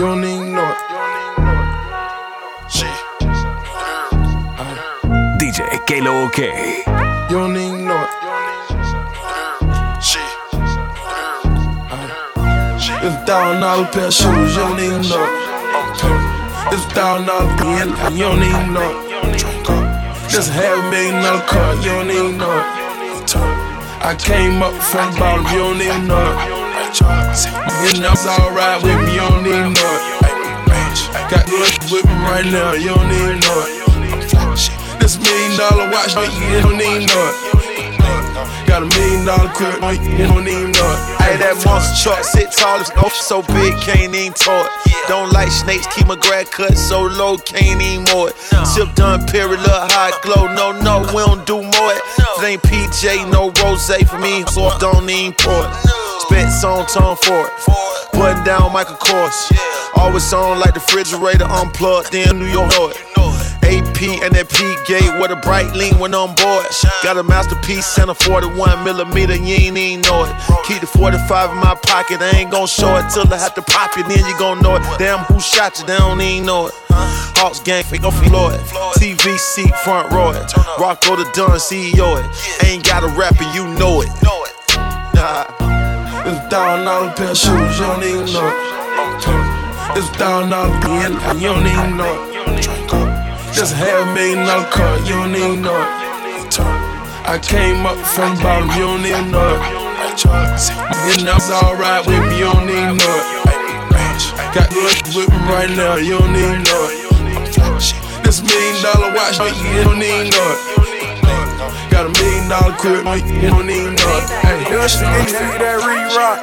You don't even know it. DJ Kalo OK. You don't even know it. It's a thousand dollar pair of shoes, you don't even know it. It's a thousand dollar pen, you don't even know it. This a half million dollar car, you don't even know it. I came up from the bottom, you don't even know it. You know it's alright with me, you don't even know it. Got good with me right now, you don't even know it. This million dollar watch, you don't even know it. Got a million dollar crib, you don't even know it. Hey, that monster truck sit tall, it's oh, so big, can't even tow it. Don't like snakes, keep my grad cut so low, can't even more it. Sip done, period, look high glow. No, no, we don't do more it. It ain't PJ, no rose for me, so I don't even pour it. Spent song tone for it. Button down Michael Kors. Always on like the refrigerator unplugged in New York. Know. AP and that P gate with a bright lean when on board. Got a masterpiece and a 41 millimeter, you ain't even know it. Keep the 45 in my pocket, I ain't gon' show it till I have to pop it, then you gon' know it. Damn, who shot you? They don't even know it. Hawks gang, fake off Floyd. TV seat, front row it. Rocko Da Don, CEO it. Ain't got a rapper, you know it. Nah. It's a thousand dollar pair of shoes, you don't even know it. It's a thousand dollar pen, you don't even know. Just a half a million dollar car, you don't even know. I came up from the bottom, you don't even know it. Know it's alright with me, you don't even know. Got good with me right now, you don't even know. This million dollar watch, you don't even know. Got a million dollar crib, you don't even know it. Hey, This nigga that re-rock,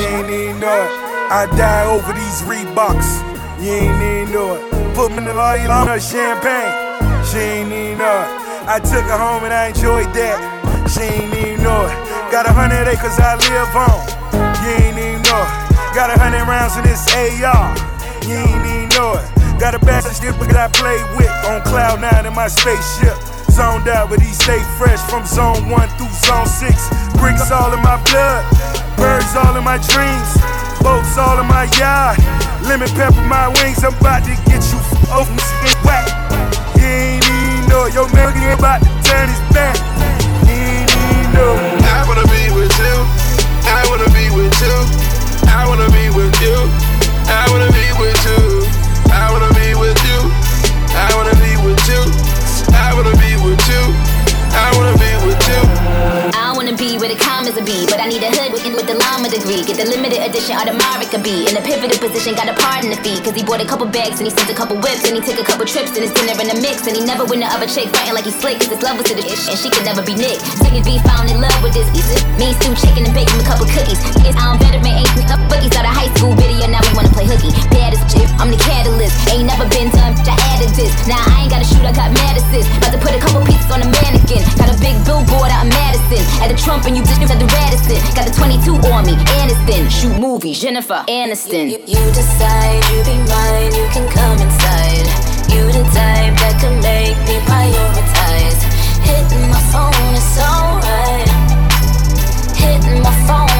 you ain't even know. I die over these Reeboks, you ain't even know. Put me in the lawyer on her champagne, she ain't even know. I took her home and I enjoyed that, she ain't even know. Got a hundred acres I live on, you ain't even know. Got a hundred rounds in this AR, you ain't even know. Got a of shit that I play with on Cloud 9 in my spaceship. Zoned out, but he stay fresh from zone 1 through zone 6. Bricks all in my blood, birds all in my dreams, boats all in my yard. Lemon pepper my wings, I'm about to get you open and whack. You ain't even know, your nigga ain't about to turn his back. You ain't even know. I wanna be with you. I wanna be with you. I wanna be with you. I wanna be with you. I wanna be with, the llama degree. Get the limited edition Audemars could be in a pivotal position. Got a pardon the fee, cause he bought a couple bags and he sent a couple whips and he took a couple trips and his dinner in the mix. And he never win the other chick fighting like he's slick, cause his love was to the ish and she could never be Nick. Take his beef, found in love with this easy. Me stew chicken and him a couple cookies. It's I'm better man, ain't up bookies out of high school video. Now we wanna play hooky. Bad as chick, I'm the catalyst. Ain't never been done, I added this. Now I ain't gotta shoot, I got mad assist. About to put a couple pieces on the mannequin. Got a big billboard out in Madison. At the Trump and you bitches at the Radisson. Got the 22 on me, Aniston. Shoot movies, Jennifer Aniston. You, you decide you be mine, you can come inside. You the type that can make me prioritize. Hitting my phone is alright. Hitting my phone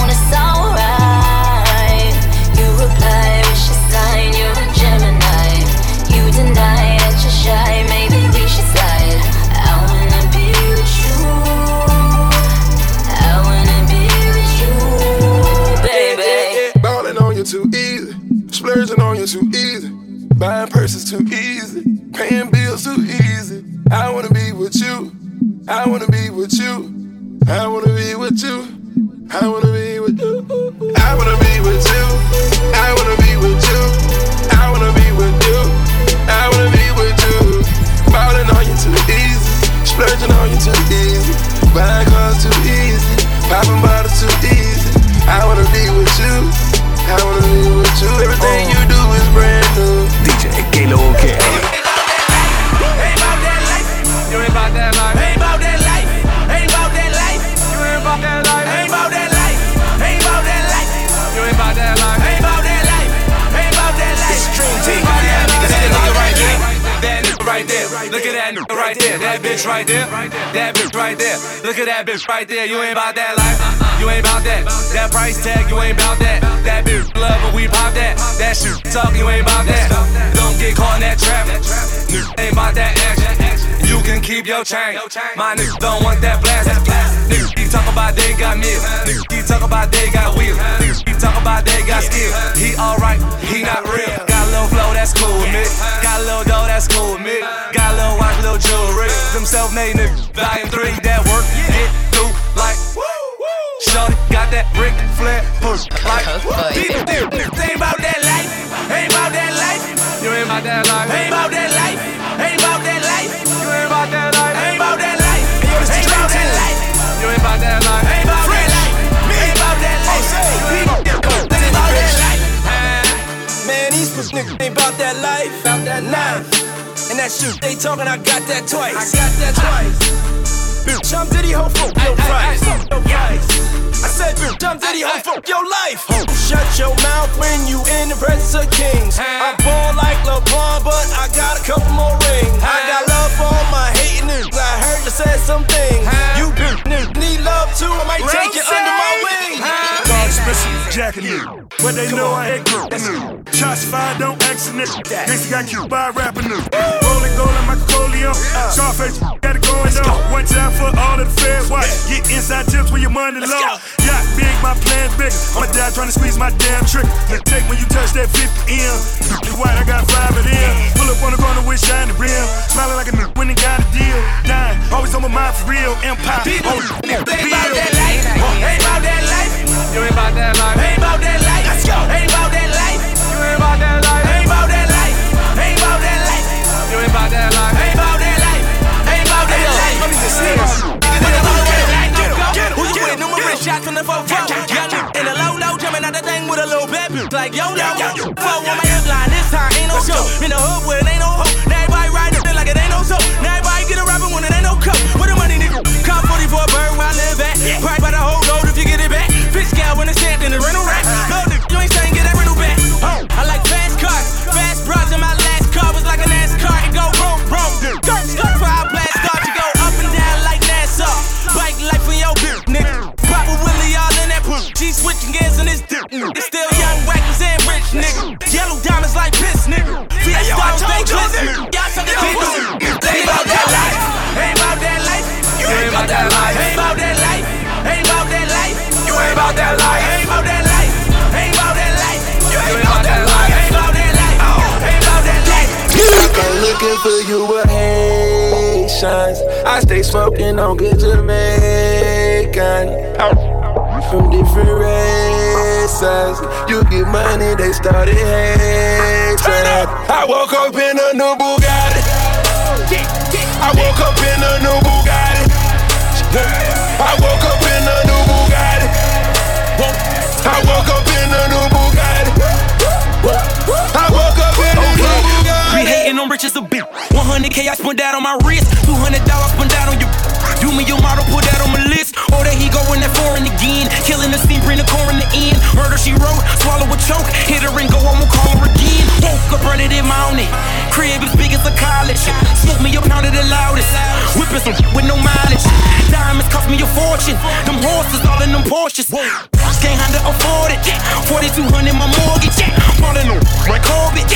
Buying purses too easy. Paying bills too easy. I wanna be with you. I wanna be with you. I wanna be with you. I wanna That bitch right there. That bitch right there. Look at that bitch right there. You ain't about that life. You ain't about that. That price tag, you ain't about that. That bitch love, but we pop that. That shit. Talking, you ain't about that. Don't get caught in that trap. Ain't about that action. You can keep your chain. My niggas don't want that blast. Niggas keep talking about they got meals. Niggas keep talking about they got wheels. 12 name volume 3 that work yeah. get through like woo, woo. Shorty got that Ric Flair push like Be the Ain't about that life, ain't about that life You ain't about that life, ain't that life Ain't that life, you ain't about that life Ain't about that life, ain't about that life You ain't about that life, ain't that life Ain't that life, ain't that life ain't that life, that life that shit they talking, I got that twice. I got that twice. Bitch, I'm Diddy ho fuck your price. Your price. I said, bitch, I'm Diddy ho fuck your life. Shut your mouth when you in the presence of kings. I ball like LeBron, but I got a couple more rings. I got love for all my hating niggas. I heard you said some things. You niggas need love too. I might take you under my wing. Dog special, jacking it. But they know I ain't good. Shots fired, don't accident. Gangsta got cute by rapping new. Rolling gold like Michael Corleone. Scarface, got it going on. One time for all of the feds. Watch, get inside tips when your money low. Yacht big, my plan bigger. My dad trying to squeeze my damn trick. You take when you touch that 50 M. You white, I got five of them. Pull up on the corner with shiny rim. Smiling like a nigga when they got a deal. Dying, always on my mind for real. Empire. People, Oh, ain't about that life. Ain't about that life. You ain't about that life. Ain't about that life. Let's go. Ain't about this. Who you with? Numerous shots from the four four. In the low low, jumping out the thing with a little pep. Like yo yo, four on my hip line. This time ain't no show. In the hood where it ain't no You get money, they started hating. I woke up in a new Bugatti. I woke up in a new Bugatti. I woke up in a new Bugatti. I woke up in a new Bugatti. I woke up in a new Be Bugatti. hating on rich as a bitch. 100k I spent that on my wrist. 200 dollars spent that on your. Do me your model, put that on my list. Oh, or that he going that foreign again. Killing the scene, bring the core in the end. Murder she wrote, swallow a choke. Hit her and go, I'ma call her again. Woke up running it mountain. Crib as big as a college. Smoke me a pound of the loudest. Whipping some with no mileage. Diamonds cost me a fortune. Them horses all in them Porsches. Can't handle afford it. 4200 my mortgage. Falling on my Corbett.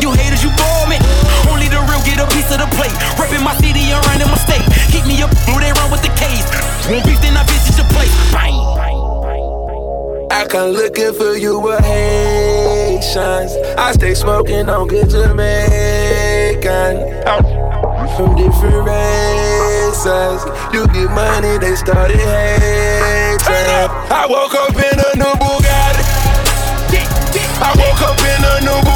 You haters, you bore me. Only the real get a piece of the plate. Reppin' my city and running my state. Keep me up, blue they run with the K's. Won't beef, then I visit your place. Bang. I come looking for you with Haitians. I stay smoking on good Jamaican. From different races. You get money, they started hating. Up. I woke up in a new Bugatti. I woke up in a new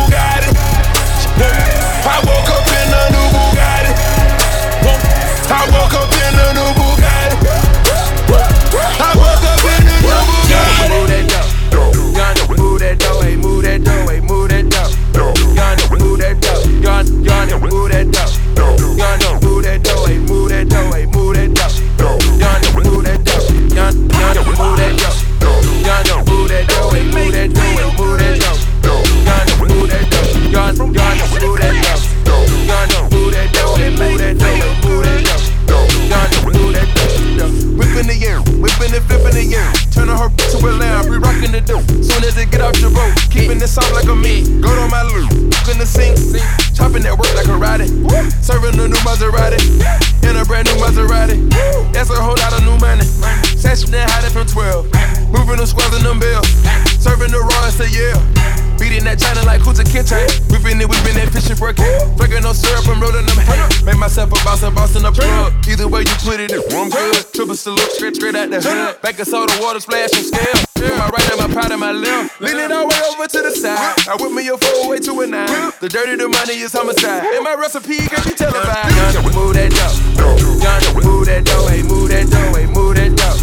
put it, I'm good. Triple salute, straight, straight out the hood. Back of soda, water splash and scale. My right and my powder, my left. Lean it all way over to the side. I whip me a four way to a nine. The dirty, the money is homicide. And my recipe can be televised. Young, move that dough. Young, move that dough. Hey, move that dough. Hey, move that dough.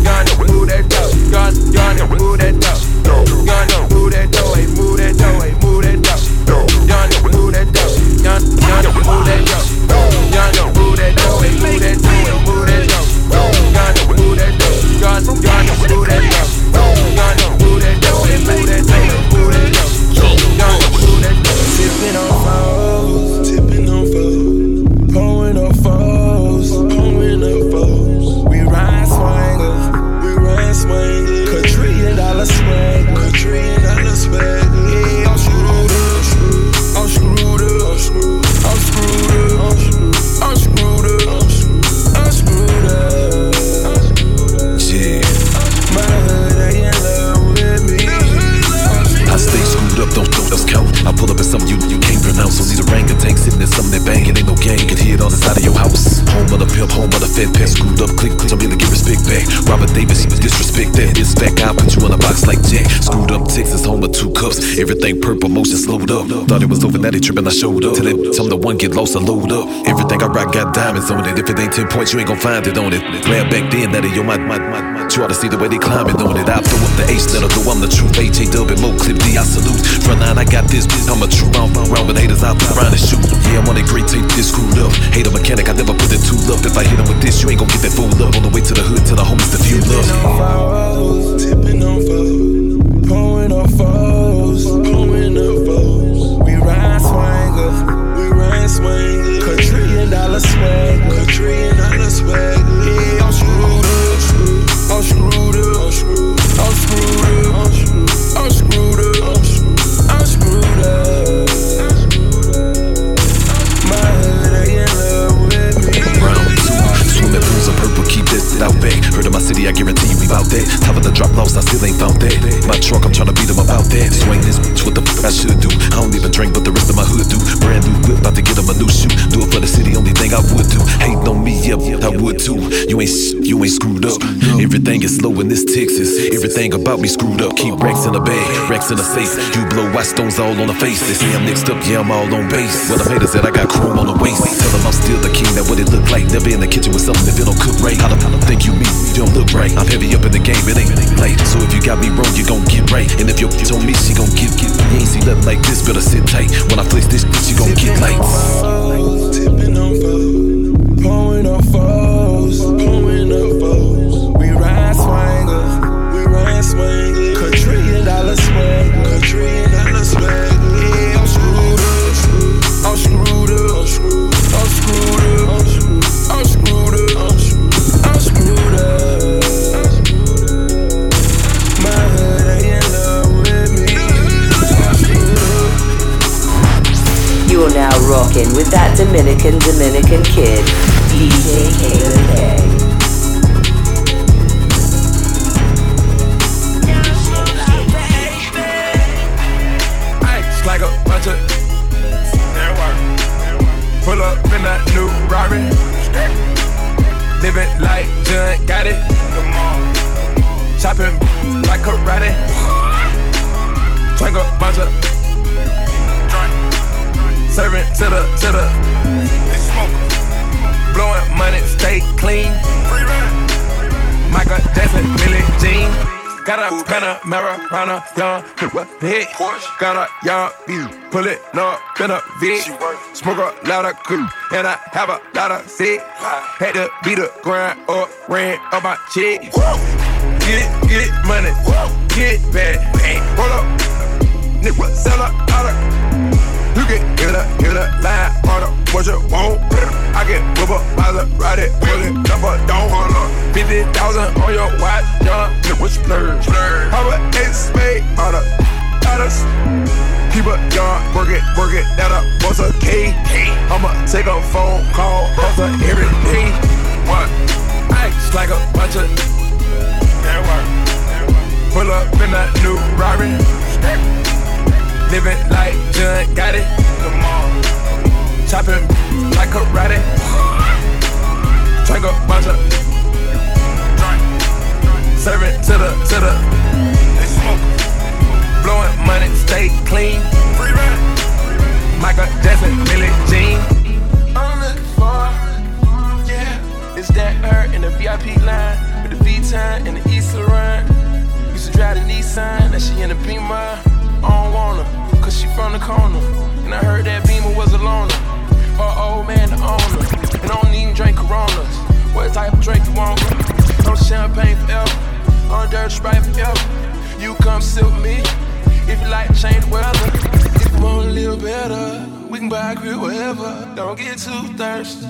Young, move that dough. Young, move that dough. Young, move that dough. Hey, move that dough. Hey, move that dough. Young, move that dough. Young, move that dough. Young, move that dough. Hey, move that dough. Dough. Young, young, move that Everything purple, motion slowed up. Thought it was over, now they tripping, I showed up. Till that, them the one get lost, I load up. Everything I rock got diamonds on it. If it ain't 10 points, you ain't gon' find it on it. Glad back then that it, yo, my, my, my, ought to see the way they climbing on it. I throw up the H letter, go, I'm the truth. H A dub and Mo clip D, I salute. Front line, I got this, bitch. I'm a true round, round with haters there, round and shoot. Yeah, I'm on that great tape, this screwed up. Hate a mechanic, I never put that tool up. If I hit him with this, you ain't gon' get that fool up. On the way to the hood, to the homies, fuel up. foes, tipping on foes, pulling on foes, swangers, we ride swangers. Quadrillion dollar swag, quadrillion dollar swag. Yeah, I'm screwed up, I'm screwed up, I'm screwed, I'm screwed up, I'm screwed up, Texas. Everything about me screwed up. Keep racks in the bag, racks in the safe. You blow white stones all on the face. They say I'm mixed up, yeah, I'm all on base. Well, the haters said I got chrome on the waist. Tell them I'm still the king, that what it look like. Never in the kitchen with something if it don't cook right. How the think you me? You don't look right. I'm heavy up in the game, it ain't late. So if you got me wrong, you gon' get right. And if your bitch on me, she gon' get get. You ain't see nothing like this, better sit tight. When I flex this, bitch, you gon' get lights. tipping on foes, pulling on foes, Young, hit. Got a young beat, pull it up in a V. Smoke a lot of cool, and I have a lot of sick. Had to beat the grind up, ran up my check. Get it, get it, money, get it back. Roll up, nigga, sell a lot of. Can hit a, hit a line, order what you want. I can whip up, Maserati, pull it, don't hold up. 50,000 on your watch, young nigga splurge. How a ace spade, order, others. Working that up, what's a K? I'ma take a phone call, hustle every day. What? Ice like a bunch of. That work. Pull up in that new Rari. Living like John got it. Chopping like karate. Drink a bunch of. Serve it to the, to the. They smoke. Blowing money, stay clean. Free ride. Michael Jackson, Billie Jean. I'm looking for, yeah. It's that her in the VIP line with the V-Time and the East run. Used to drive the Nissan, now she in the Beamer. I don't her, cause she from the corner. And I heard that Beamer was a loner. Or old man the owner. And I don't even drink Coronas. What type of drink you want? No champagne forever. On dirt sprite forever. You come sit with me. If you like change the weather. If you want a little better, we can buy a crib wherever. Don't get too thirsty.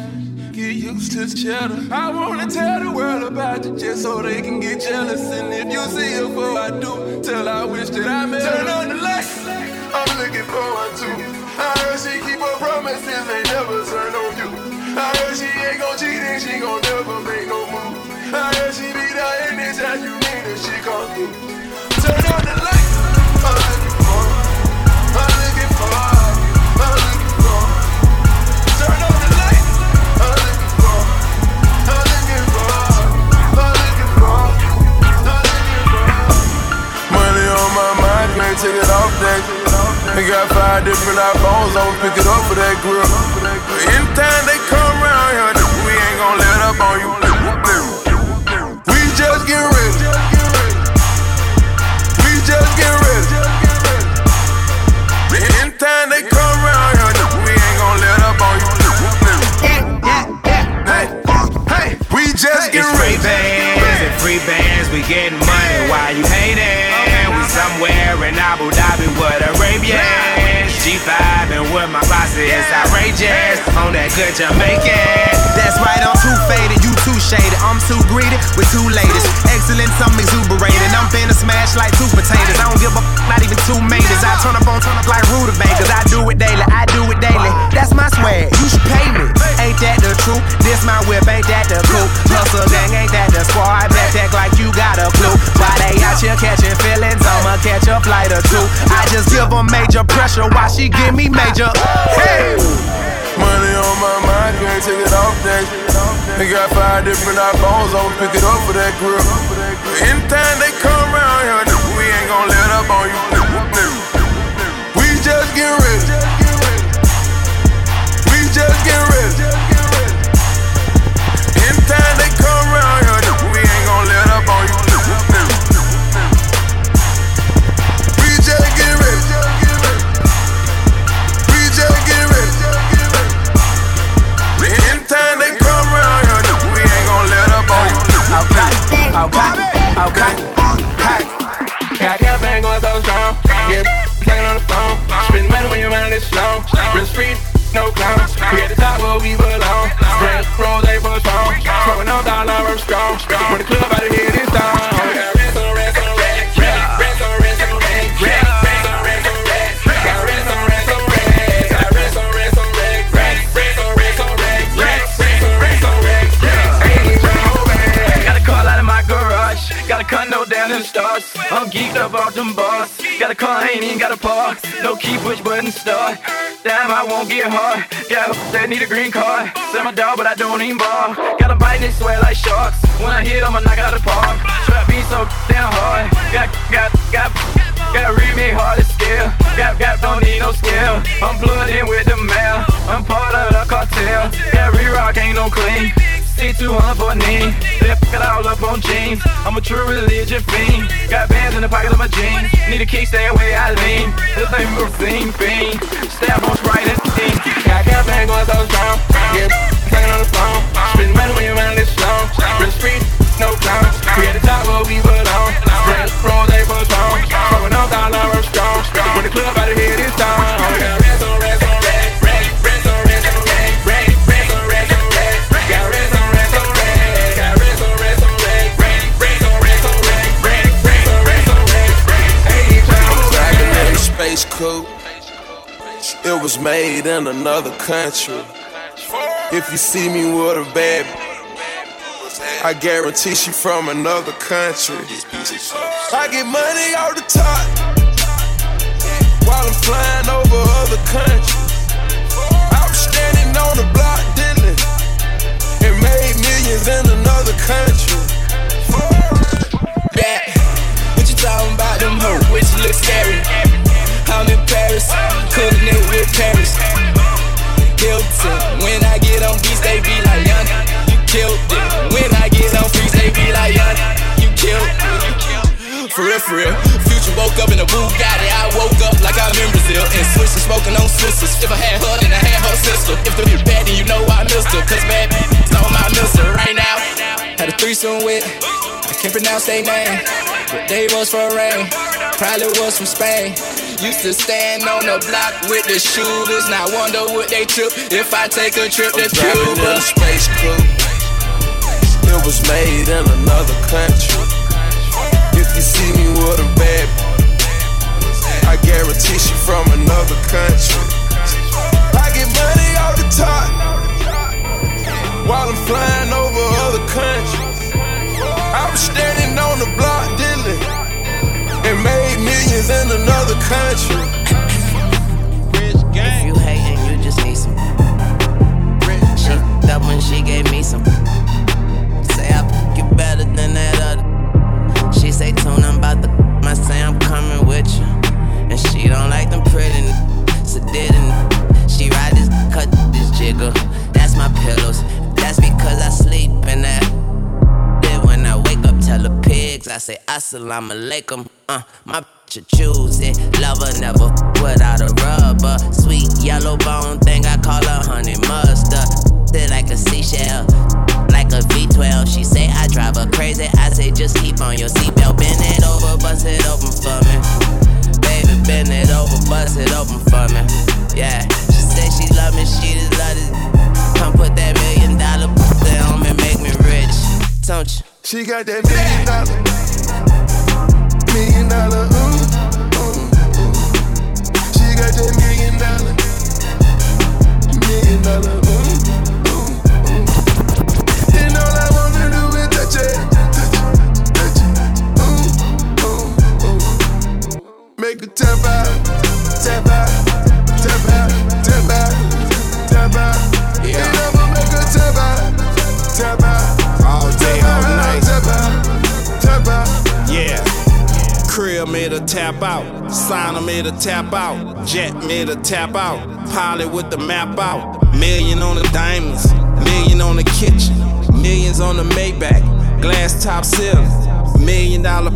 Get used to the cheddar. I wanna tell the world about you just so they can get jealous. And if you see her before I do, tell I wish that I met Turn on the lights. Looking forward to. I heard she keep her promises, they never turn on you. I heard she ain't gon' cheat and she gon' We got five different iPhones, I'ma pick it up for that grill. Anytime they come around here, we ain't gon' let up on you. We just get ready. We just get ready. Anytime they come around here, we ain't gon' let up on you. Hey, hey, we just get It's free ready. bands and free bands, we getting money while you hating. Somewhere in Abu Dhabi with Arabians. G5 and with my posse is outrageous. On that good Jamaican. That's right, I'm too faded, you too shaded. I'm too greedy with two ladies. Excellence, I'm exuberated. I'm finna smash like two potatoes. I don't give a f- not even two maters. I turn up on turn up like rutabagas. I do it daily, I do it daily. That's my swag, you should pay me. Ain't that the truth? This my whip, ain't that the coupe? Hustle gang, ain't that the squad? Back act like you got a clue. Why they out pressure while she give me major. Hey! Money on my mind, can't take it off that. We got five different iPhones, I'ma pick it up for that grill. Anytime they come Real street, no clowns. We at the top where we belong. Red rose, for strong. Smoking on dollar, I'm strong. When the club out of here, this time. Condo down in the stars. I'm geeked up off them bars. Got a car, ain't even got a park. No key, push button start. Damn, I won't get hard. Got a that need a green card. Sell my dog, but I don't even bar. Got a bite, they sweat like sharks. When I hit, them, I'ma knock out the park. Trap beat so damn hard. Got, got, got. Got read me hard to scale. Got, got, don't need no scale. I'm plugged in with the mail. I'm part of the cartel. Got re-rock, ain't no clean. C200 for a knee. They fuck all up on jeans. I'm a true religion fiend. Got bands in the pocket of my jeans. Need a key, stay away, I lean. This ain't thing, fiend. Stab on right at the Got campaign going so strong. Yeah, playing on the phone. Spend money when your mind is slow. Real street, no clowns. We at the top where we belong. Red rose, they strong. Smoking on dollar, strong. When the club out of here, this time. Made in another country. If you see me with a bad, I guarantee she from another country. I get money out the top while I'm flying over other countries. I was standing on the block dealing and made millions in another country. Back, what you talking about them hoes? Which look scary? I'm in Paris, cooking it Paris. Guilty. When I get on beats, they be like, young, you killed it. When I get on freaks, they be like, young, you killed it. For real, for real. Future woke up in a Bugatti. I woke up like I'm in Brazil. And switching, smoking on Swishers. If I had her, then I had her sister. If the bitch bad, then you know I missed her. Cause bad bitch on my mister right now. Had a threesome with, can't pronounce their name. But they was for rain. Probably was from Spain. Used to stand on the block with the shooters. Now wonder would they trip if I take a trip to Driving in a space crew. It was made in another country. If you see me with a bad, I guarantee she from another country. I get money off the top while I'm flying over other countries. I was standing on the block dealing and made millions in another country. If you hating, you just need some. She f***ed up when she gave me some. Say I f- you better than that other. She say tune I'm about the. I say I'm coming with you. And she don't like them pretty, n- so didn't. She ride this, cut this jiggle. That's my pillows. Say assalamu alaikum. Uh, my bitch choose it. Lover never without a rubber. Sweet yellow bone thing, I call her honey mustard. Sit like a seashell, like a V12. She say I drive her crazy. I say just keep on your seatbelt. Bend it over, bust it open for me. Baby, bend it over, bust it open for me. Yeah, she say she love me, she just love this. Come put that million dollar on me, make me rich. Don't you? She got that million dollar, million dollar, ooh, ooh, ooh. She got that million dollar, million dollar, ooh, ooh, ooh. And all I wanna do is touch it, touch it, touch it, ooh, ooh, ooh. Make her tap out, tap out, tap out. Signer made a tap out. Jet made a tap out. Pilot with the map out. Million on the diamonds. Million on the kitchen. Millions on the Maybach. Glass top ceiling. Million dollar.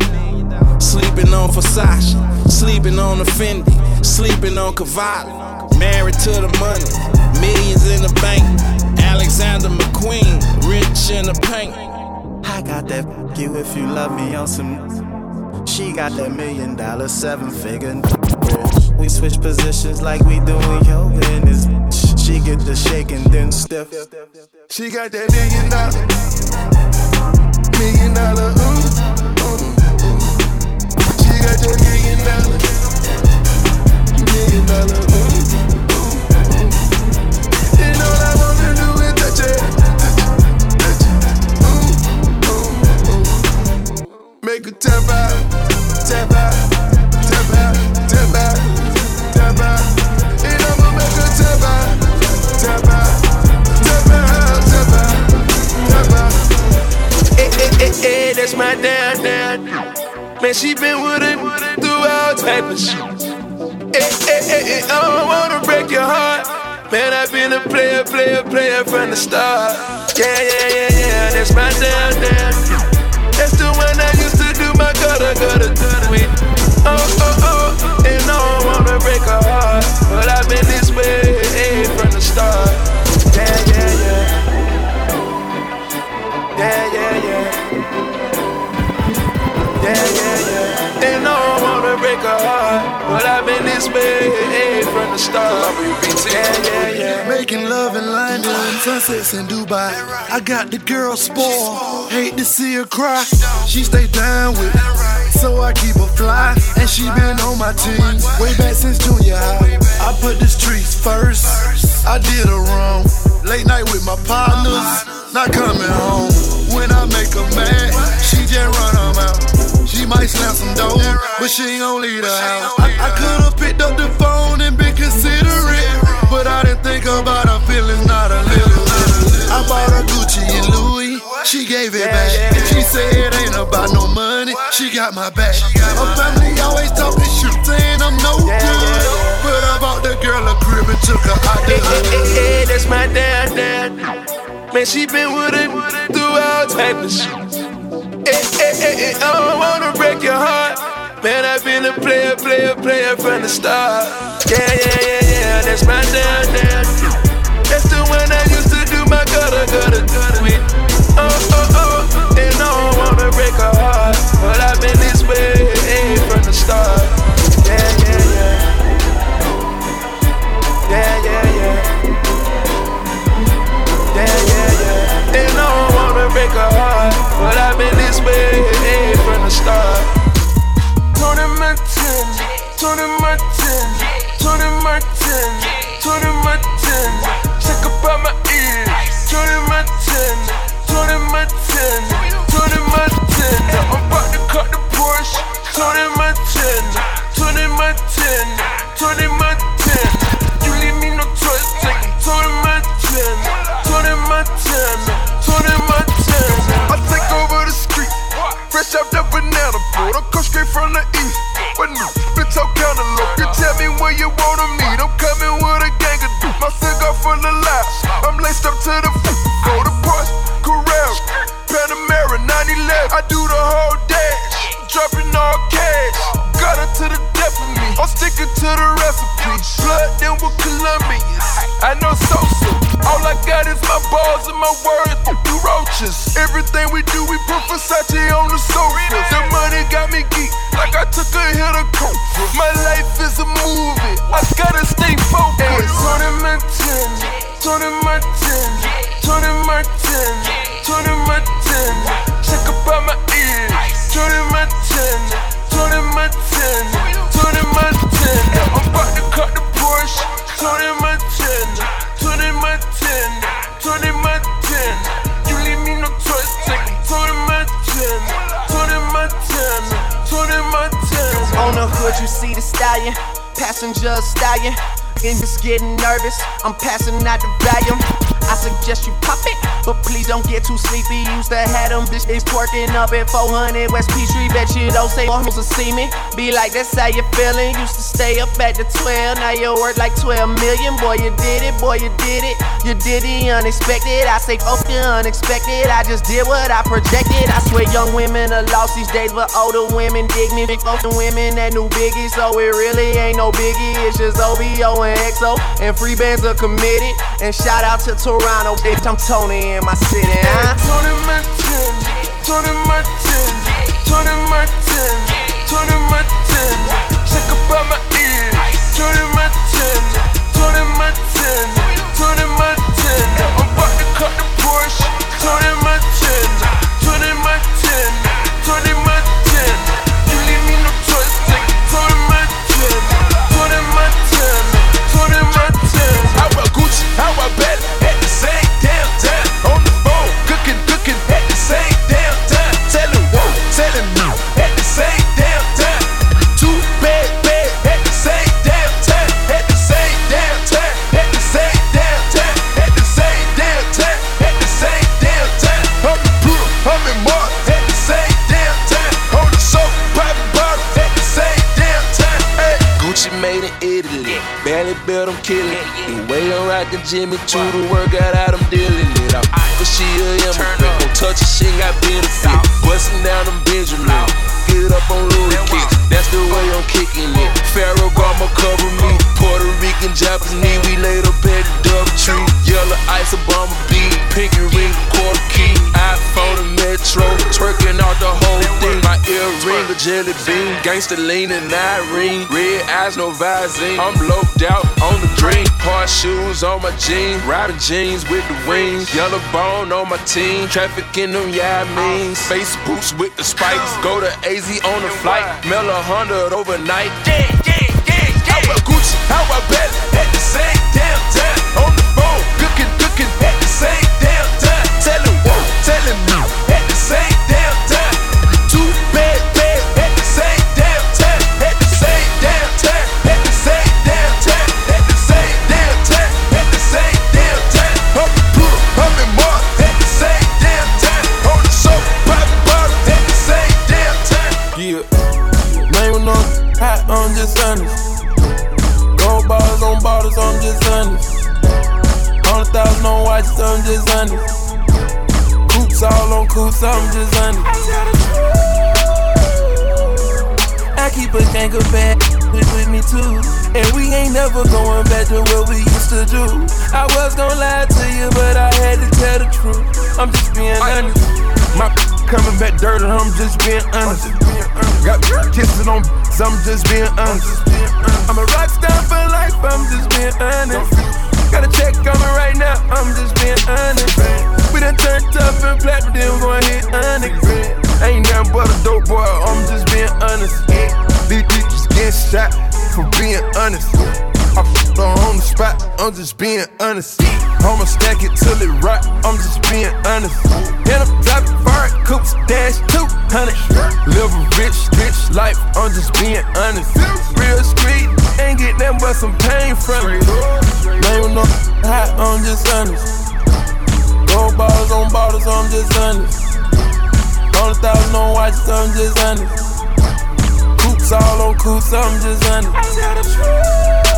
Sleeping on Versace. Sleeping on the Fendi. Sleeping on Cavalli. Married to the money. Millions in the bank. Alexander McQueen. Rich in the paint. I got that you if you love me on some. She got that million dollar seven figure. We switch positions like we doing yoga in this. bitch. She get the shake and then stiff. She got that million dollar, million dollar, ooh, ooh, ooh. She got that million dollar, million dollar, ooh, ooh, ooh. And all I wanna do is it, touch it, ooh, ooh, ooh. Make her tap out, tap out, tap out. And I'ma make her tap out, tap out. Eh, eh, eh, eh, that's my down, down. Man, she been with it through all type of shit. Eh, eh, eh, eh, I don't wanna break your heart. Man, I've been a player, player, player from the start. Yeah, yeah, yeah, yeah, that's my down, down. That's the one I gutter with. Oh, oh, oh, and I don't wanna break her heart. But I've been this way eh, from the start. Yeah, yeah, yeah. Yeah, yeah, yeah. Yeah, yeah, yeah. And I don't wanna break her heart. But I've been this way the start. Yeah, yeah, yeah. Making love in London, sunsets in Dubai. I got the girl spoiled, hate to see her cry. She stay down with me, so I keep her fly. And she been on my team way back since junior high. I put the streets first, I did her wrong. Late night with my partners, not coming home. When I make her mad, she just run her mouth. She might slam some dough, but she ain't gon' leave the house. I, I could've picked up the phone and been considerate, but I didn't think about her feelings, not a little. I bought her Gucci and Louis, she gave it back. She said it ain't about no money, she got my back. Her family always talking shit, saying I'm no good, but I bought the girl a crib and took her out the hood. Hey, that's my dad, dad. Man, she been with it through all type of shit. Hey, eh, eh, hey, I don't wanna break your heart. Man, I've been a player, player, player from the start. Yeah, yeah, yeah, yeah, that's my dad, dad. That's the one I used to do my gutter, gutter, gutter with. Oh, oh, oh, and I don't wanna break her heart. But I've been this way hey, from the start. Yeah, yeah, yeah. Yeah, yeah, yeah. Yeah, yeah, yeah. And I don't wanna break her heart. But I've been balls and my words. You roaches. Everything we do, we put Versace on the sofa. The money got me geek, like I took a hit of coke. My life is a movie. I gotta stay focused. Hey, Tony Montana, Tony Montana, passenger stallion. And just getting nervous, I'm passing out the volume. I suggest you pop it, but please don't get too sleepy. Used to have them bitches twerking up at 400 West Peachtree. Bet you don't say to see me. Be like, that's how you feeling. Used to stay up at the 12, now you worth like 12 million. Boy, you did it, boy, you did it. You did the unexpected. I say, fuck the unexpected. I just did what I projected. I swear, young women are lost these days, but older women dig me. Big fuck the women that knew Biggie, so it really ain't no biggie. It's just OVO and EXO, and free bands are committed. And shout out to Toronto, bitch. I'm Tony in my city. Huh? Tony Montana, Tony Montana, Tony Montana, Tony Montana. Check up on my ears. Tony Montana, Tony Montana, Tony Montana. I'm about to cut the Porsche. Tony Montana, Tony Montana, Tony Montana. Built, I'm killing. The way I'm rocking Jimmy to the workout out, I'm dealing it. I'm but she a immigrant. Don't touch her, she ain't got benefit. Bustin' down them Benjamin. Get up on Louis kicks. That's the way I'm kicking it. Ferragamo cover me. Puerto Rican, Japanese, we laid up at the double tree. Yellow ice, Obama beat. Pinky ring, quarter key. iPhone and Metro. Twerking out the whole thing. My earring full of jelly bean. Gangsta lean and ring. Red eyes, no visine. I'm loped out on the green. Hard shoes on my jeans. Riding jeans with the wings. Yellow bone on my team. Trafficking them, yeah, I mean. Space boots with the spikes. Go to AZ on the flight. Mail a hundred overnight. Yeah, yeah, yeah, yeah. How about Gucci? How about Belly? At the same damn time. On the phone. Cooking, cooking. At the same damn time. Telling, whoa, telling me. At being honest. Got kisses on, I'm just being honest. I'm a rock star for life, I'm just being honest. Got a check me right now, I'm just being honest. We done turned tough and platinum, then we gon' hit honest. Ain't nothing but a dope boy, I'm just being honest. These bitches get shot for being honest. I f***ed on the spot, I'm just being honest. I'ma stack it till it rock, I'm just being honest. And I'm driving fire coupes, dash 200. Live a rich, rich life, I'm just being honest. Real street, ain't get nothing but some pain from it. Name no hot, I'm just honest. Gold bottles on bottles, I'm just honest. Hundred thousand on watches, I'm just honest. Coupes all on coupes, I'm just honest. I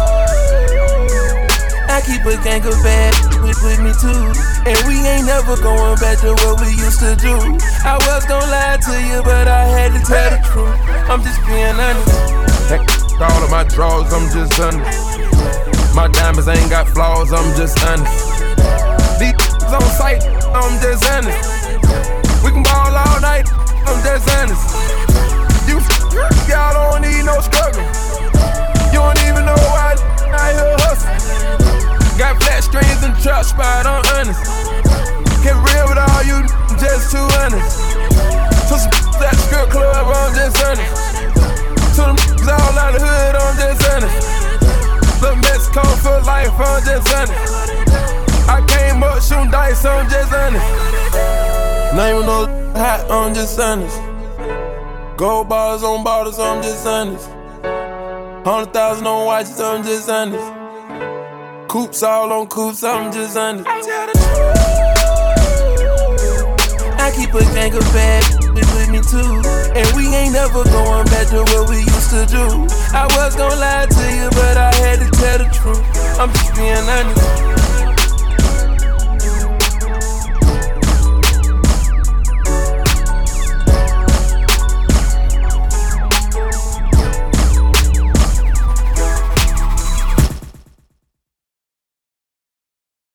keep a gang of bad with, me too. And we ain't never going back to what we used to do. I was gonna lie to you, but I had to tell the truth. I'm just being honest. Heck, all of my drawers, I'm just honest. My diamonds ain't got flaws, I'm just honest. These on sight, I'm just honest. We can ball all night, I'm just honest. You y'all don't need no struggle. You don't even know why I here spot, I'm honest. Get real with all you, just too honest. To some that strip club, I'm just honest. To them all out of the hood, I'm just honest. The Mexico for life, I'm just honest. I came up shooting dice, I'm just honest. Name no hot, I'm just honest. Gold bottles on bottles, I'm just honest. Hundred thousand on watches, I'm just honest. Coupes all on coupes, I'm just honest. I keep a gang of bad with me too. And we ain't never going back to what we used to do. I was gonna lie to you, but I had to tell the truth. I'm just being honest.